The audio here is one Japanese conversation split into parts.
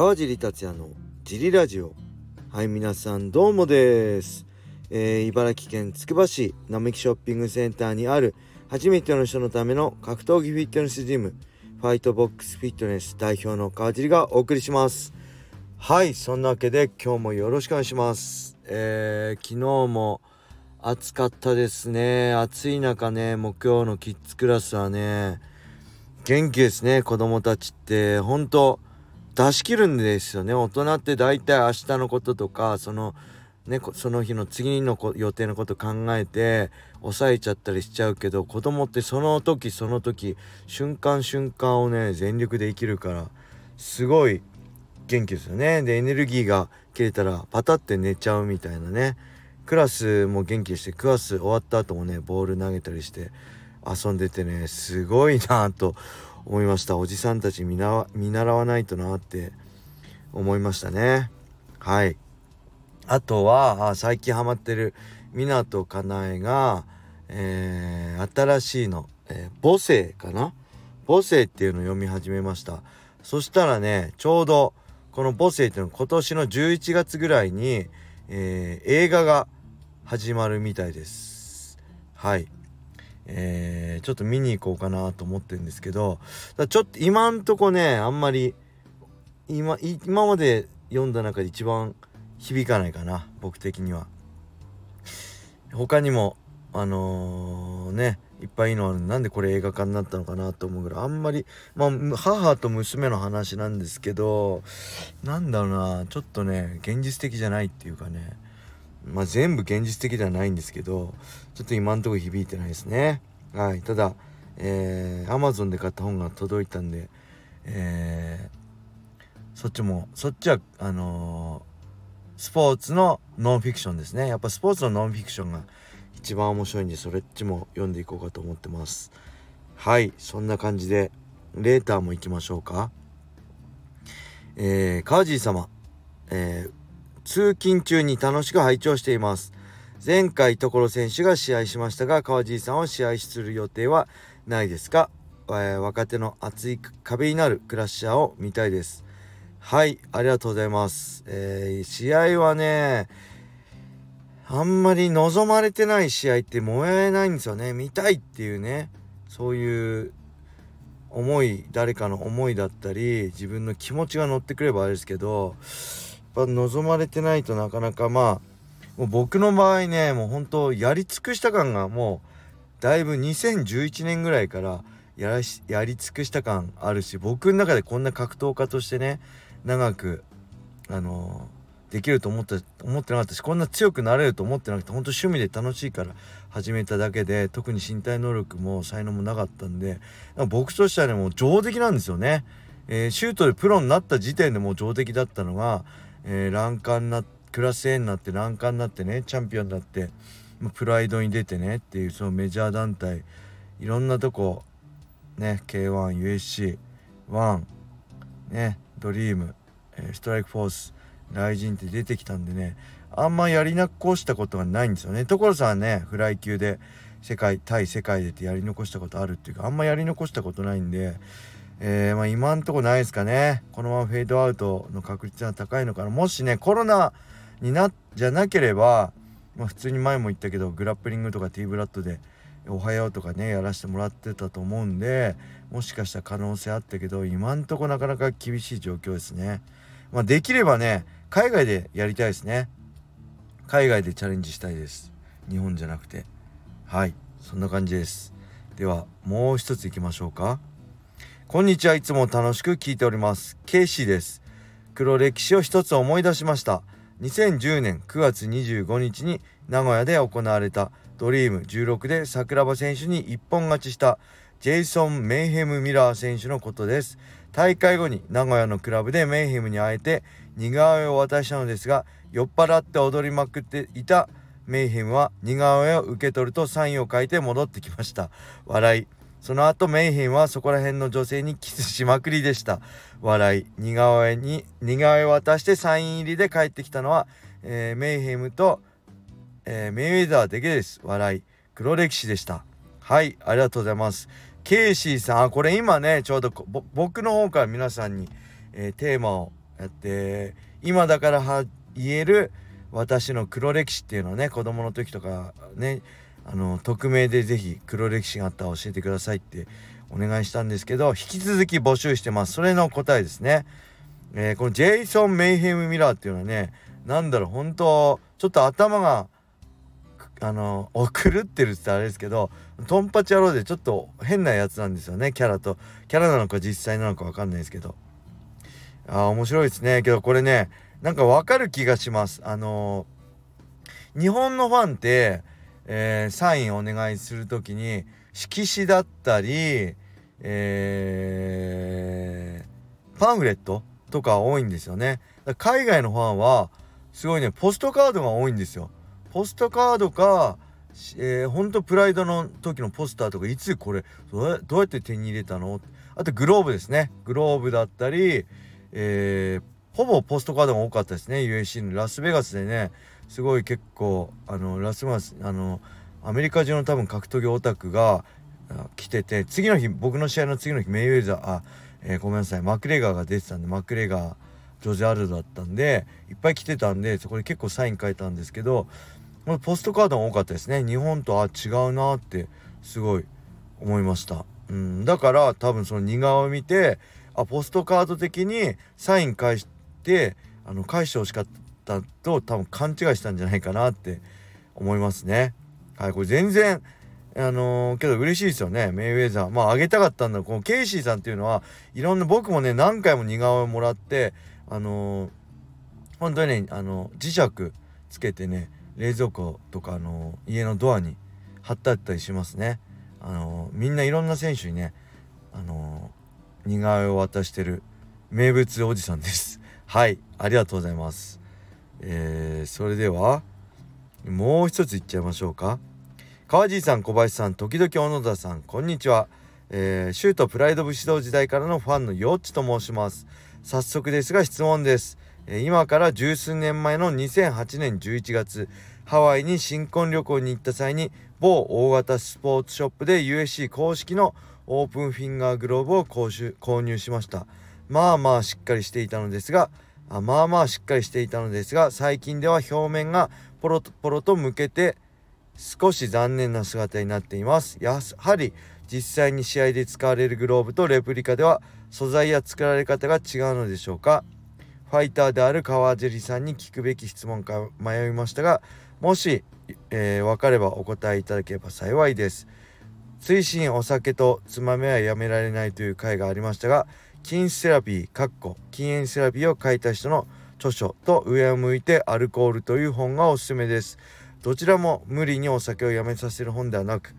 川尻達也のジリラジオ。はい皆さんどうもです、えー、茨城県つくば市並木ショッピングセンターにある初めての人のための格闘技フィットネスジムファイトボックスフィットネス代表の川尻がお送りします。はいそんなわけで今日もよろしくお願いします。えー、昨日も暑かったですね。暑い中ね木曜のキッズクラスはね元気ですね子供たちって。本当出し切るんですよね。大人って大体明日のこととかそのねその日の次の予定のこと考えて抑えちゃったりしちゃうけど子供ってその時その時瞬間瞬間をね全力で生きるからすごい元気ですよね。でエネルギーが切れたらパタって寝ちゃうみたいなね。クラスも元気してクラス終わった後もねボール投げたりして遊んでてねすごいなと思いました。おじさんたち見習わないとなって思いましたね。はい。あとは最近ハマってる湊かなえが、えー、新しいの、えー、母性かな？母性っていうのを読み始めました。そしたらねちょうどこの母性っていうのは今年の11月ぐらいに、えー、映画が始まるみたいです。はい。えー、ちょっと見に行こうかなと思ってるんですけどちょっと今んとこねあんまり今今まで読んだ中で一番響かないかな僕的には。他にもあのー、ねいっぱいいいのはなんでこれ映画化になったのかなと思うぐらいあんまりまあ母と娘の話なんですけどなんだろうなちょっとね現実的じゃないっていうかね。まあ、全部現実的ではないんですけどちょっと今んとこ響いてないですね。はいただえー、Amazon で買った本が届いたんでえー、そっちもそっちはあのー、スポーツのノンフィクションですね。やっぱスポーツのノンフィクションが一番面白いんでそれっちも読んでいこうかと思ってます。はいそんな感じでレーターも行きましょうか。えー、川尻様えー、通勤中に楽しく拝聴しています。前回所選手が試合しましたが川尻さんは試合する予定はないですか、えー、若手の熱い壁になるクラッシャーを見たいです。はいありがとうございます、えー、試合はねあんまり望まれてない試合って燃えないんですよね。見たいっていうねそういう思い誰かの思いだったり自分の気持ちが乗ってくればあれですけどぱ望まれてないとなかなかまあもう僕の場合ねもう本当やり尽くした感がもうだいぶ2011年ぐらいからやらしやり尽くした感あるし僕の中でこんな格闘家としてね長くあのー、できると思って思ってなかったしこんな強くなれると思ってなくて本当趣味で楽しいから始めただけで特に身体能力も才能もなかったんで僕としてはねもう上出来なんですよね。えー、シュートでプロになった時点でもう上出来だったのがえー、欄干なクラス A になって欄干になってねチャンピオンになってプライドに出てねっていうそのメジャー団体いろんなとこね K1USC1 ねドリーム、えー、ストライクフォースライジンって出てきたんでねあんまやり残したことがないんですよね。所さんはねフライ級で世界対世界でってやり残したことあるっていうかあんまやり残したことないんでえー、まあ、今んとこないですかねこのままフェードアウトの確率が高いのかなもしねコロナになじゃなければ、まあ、普通に前も言ったけどグラップリングとか T ブラッドで「おはよう」とかねやらせてもらってたと思うんでもしかしたら可能性あったけど今んとこなかなか厳しい状況ですね。まあ、できればね海外でやりたいですね。海外でチャレンジしたいです。日本じゃなくて。はいそんな感じです。ではもう一ついきましょうか。こんにちは。いつも楽しく聞いております。ケイシーです。黒歴史を一つ思い出しました。2010年9月25日に名古屋で行われたドリーム16で桜庭選手に一本勝ちしたジェイソン・メイヘム・ミラー選手のことです。大会後に名古屋のクラブでメイヘムに会えて似顔絵を渡したのですが酔っ払って踊りまくっていたメイヘムは似顔絵を受け取るとサインを書いて戻ってきました。笑い。その後メイヘンはそこら辺の女性にキスしまくりでした。笑い似顔絵に似顔絵を渡してサイン入りで帰ってきたのは、えー、メイヘムと、えー、メイウェザーだけです。笑い黒歴史でした。はいありがとうございます。ケイシーさんあこれ今ねちょうど僕の方から皆さんに、えー、テーマを、やって今だから言える私の黒歴史っていうのをね子供の時とかねあの匿名で是非黒歴史があったら教えてくださいってお願いしたんですけど引き続き募集してます。それの答えですね、えー、このジェイソン・メイヘム・ミラーっていうのはね何だろう本当ちょっと頭があの狂ってるってあれですけどトンパチ野郎でちょっと変なやつなんですよね。キャラとキャラなのか実際なのか分かんないですけど。あ面白いですね。けどこれねなんか分かる気がします。あのー、日本のファンって、えー、サインお願いする時に色紙だったり、えー、パンフレットとか多いんですよね。海外のファンはすごいねポストカードが多いんですよ。ポストカードかえー、ほんとプライドの時のポスターとかいつこれどうやって手に入れたの？あとグローブですね。グローブだったり、えー、ほぼポストカードが多かったですね。USC のラスベガスでね。すごい結構あのラスベガスあのアメリカ中の多分格闘技オタクが来てて次の日僕の試合の次の日メイウェザーあ、えー、ごめんなさい。マクレガーが出てたんでマクレガージョージ・アルドだったんでいっぱい来てたんでそこで結構サイン書いたんですけどこれポストカードが多かったですね。日本とあ違うなってすごい思いました。うんだから多分その似顔を見てあポストカード的にサイン返してあの返してほしかったと多分勘違いしたんじゃないかなって思いますね。はいこれ全然あのー、けど嬉しいですよね。メイウェザーまああげたかったんだ。このケイシーさんっていうのはいろんな僕もね何回も似顔絵もらってあのー、本当にねあの磁石つけてね冷蔵庫とかあの家のドアに貼ってあったりしますね。あのみんないろんな選手にねあの似顔絵を渡してる名物おじさんです。はいありがとうございます。えー、それではもう一ついっちゃいましょうか。川地さん小林さん時々小野田さんこんにちは、えー、シュートプライド武士道時代からのファンのヨッチと申します。早速ですが質問です。え今から十数年前の2008年11月ハワイに新婚旅行に行った際に某大型スポーツショップで USC 公式のオープンフィンガーグローブを購入しました。まあまあしっかりしていたのですがあまあまあしっかりしていたのですが最近では表面がポロポロと向けて少し残念な姿になっています。やはり実際に試合で使われるグローブとレプリカでは素材や作られ方が違うのでしょうか。ファイターである川尻さんに聞くべき質問か迷いましたがもし、えー、分かればお答えいただければ幸いです。追伸お酒とつまみはやめられないという回がありましたが筋セラピーかっこ禁煙セラピーを書いた人の著書と上を向いてアルコールという本がおすすめです。どちらも無理にお酒をやめさせる本ではなく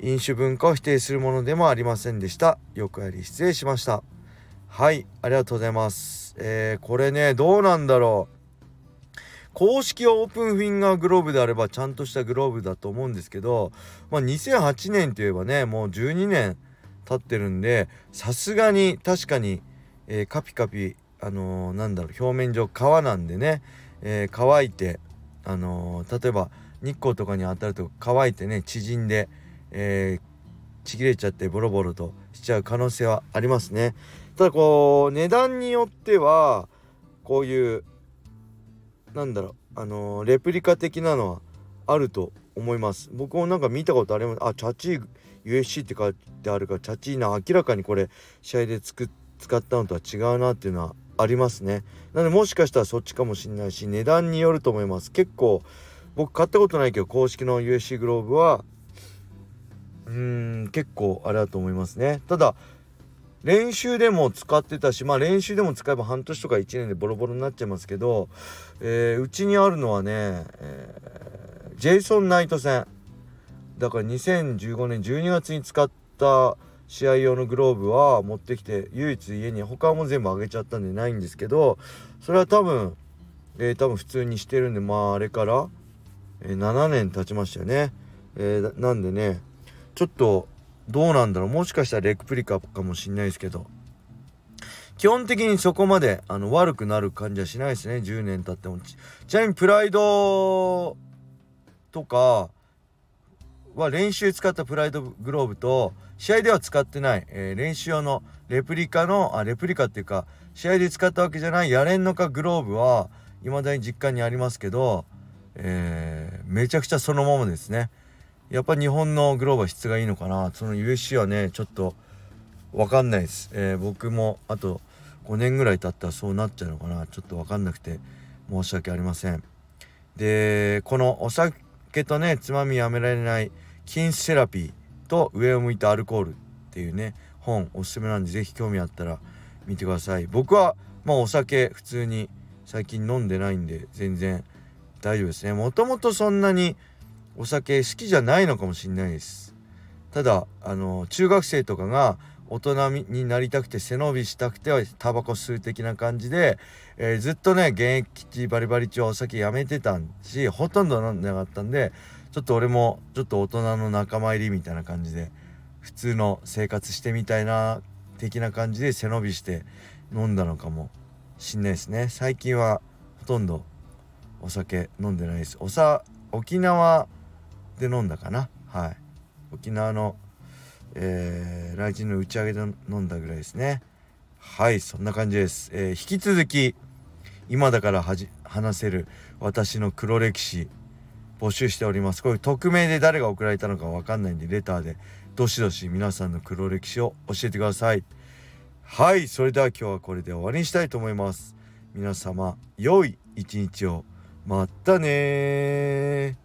飲酒文化を否定するものでもありませんでした。よくあり失礼しました。はいありがとうございます。えー、これねどうなんだろう。公式オープンフィンガーグローブであればちゃんとしたグローブだと思うんですけど、まあ、2008年といえばねもう12年経ってるんでさすがに確かに、えー、カピカピあのー、なんだろう表面上皮なんでね、えー、乾いてあのー、例えば日光とかに当たると乾いてね縮んで、えちぎれちゃってボロボロとしちゃう可能性はありますね。ただこう値段によってはこういうなんだろうあのー、レプリカ的なのはあると思います。僕もなんか見たことあります。あチャチ USC って書いてあるからチャチーナ明らかにこれ試合でつく使ったのとは違うなっていうのはありますね。なのでもしかしたらそっちかもしれないし値段によると思います。結構僕買ったことないけど公式の USC グローブはうーん結構あれだと思いますね。ただ練習でも使ってたしまあ練習でも使えば半年とか1年でボロボロになっちゃいますけどえー、うちにあるのはね、えー、ジェイソン・ナイト戦。だから2015年12月に使った試合用のグローブは持ってきて唯一家に他も全部あげちゃったんでないんですけどそれは多分、えー、多分普通にしてるんでまああれから、えー、7年経ちましたよね、えー、なんでねちょっとどうなんだろう。もしかしたらレクプリカかもしんないですけど。基本的にそこまであの悪くなる感じはしないですね。10年経っても。ちなみにプライドとかは練習使ったプライドグローブと試合では使ってない、えー、練習用のレプリカのあレプリカっていうか試合で使ったわけじゃないやれんのかグローブは未だに実家にありますけど、えー、めちゃくちゃそのままですね。やっぱ日本のグローブは質がいいのかな。その USC はねちょっと分かんないです、えー、僕もあと5年ぐらい経ったらそうなっちゃうのかな。ちょっと分かんなくて申し訳ありません。でこのお酒とねつまみやめられない禁止セラピーと上を向いたアルコールっていうね本おすすめなんで是非興味あったら見てください。僕はまあお酒普通に最近飲んでないんで全然大丈夫ですね。もともとそんなにお酒好きじゃないのかもしんないです。ただあの中学生とかが大人になりたくて背伸びしたくてはタバコ吸う的な感じで、えー、ずっとね現役中バリバリ中お酒やめてたしほとんど飲んでなかったんでちょっと俺もちょっと大人の仲間入りみたいな感じで普通の生活してみたいな的な感じで背伸びして飲んだのかもしんないですね。最近はほとんどお酒飲んでないです。おさ沖縄で飲んだかな。はい。沖縄のえー、来人の打ち上げで飲んだぐらいですね。はいそんな感じです、えー、引き続き今だから話せる私の黒歴史。募集しております。これ匿名で誰が送られたのか分かんないんでレターでどしどし皆さんの黒歴史を教えてください。はいそれでは今日はこれで終わりにしたいと思います。皆様良い一日を。またね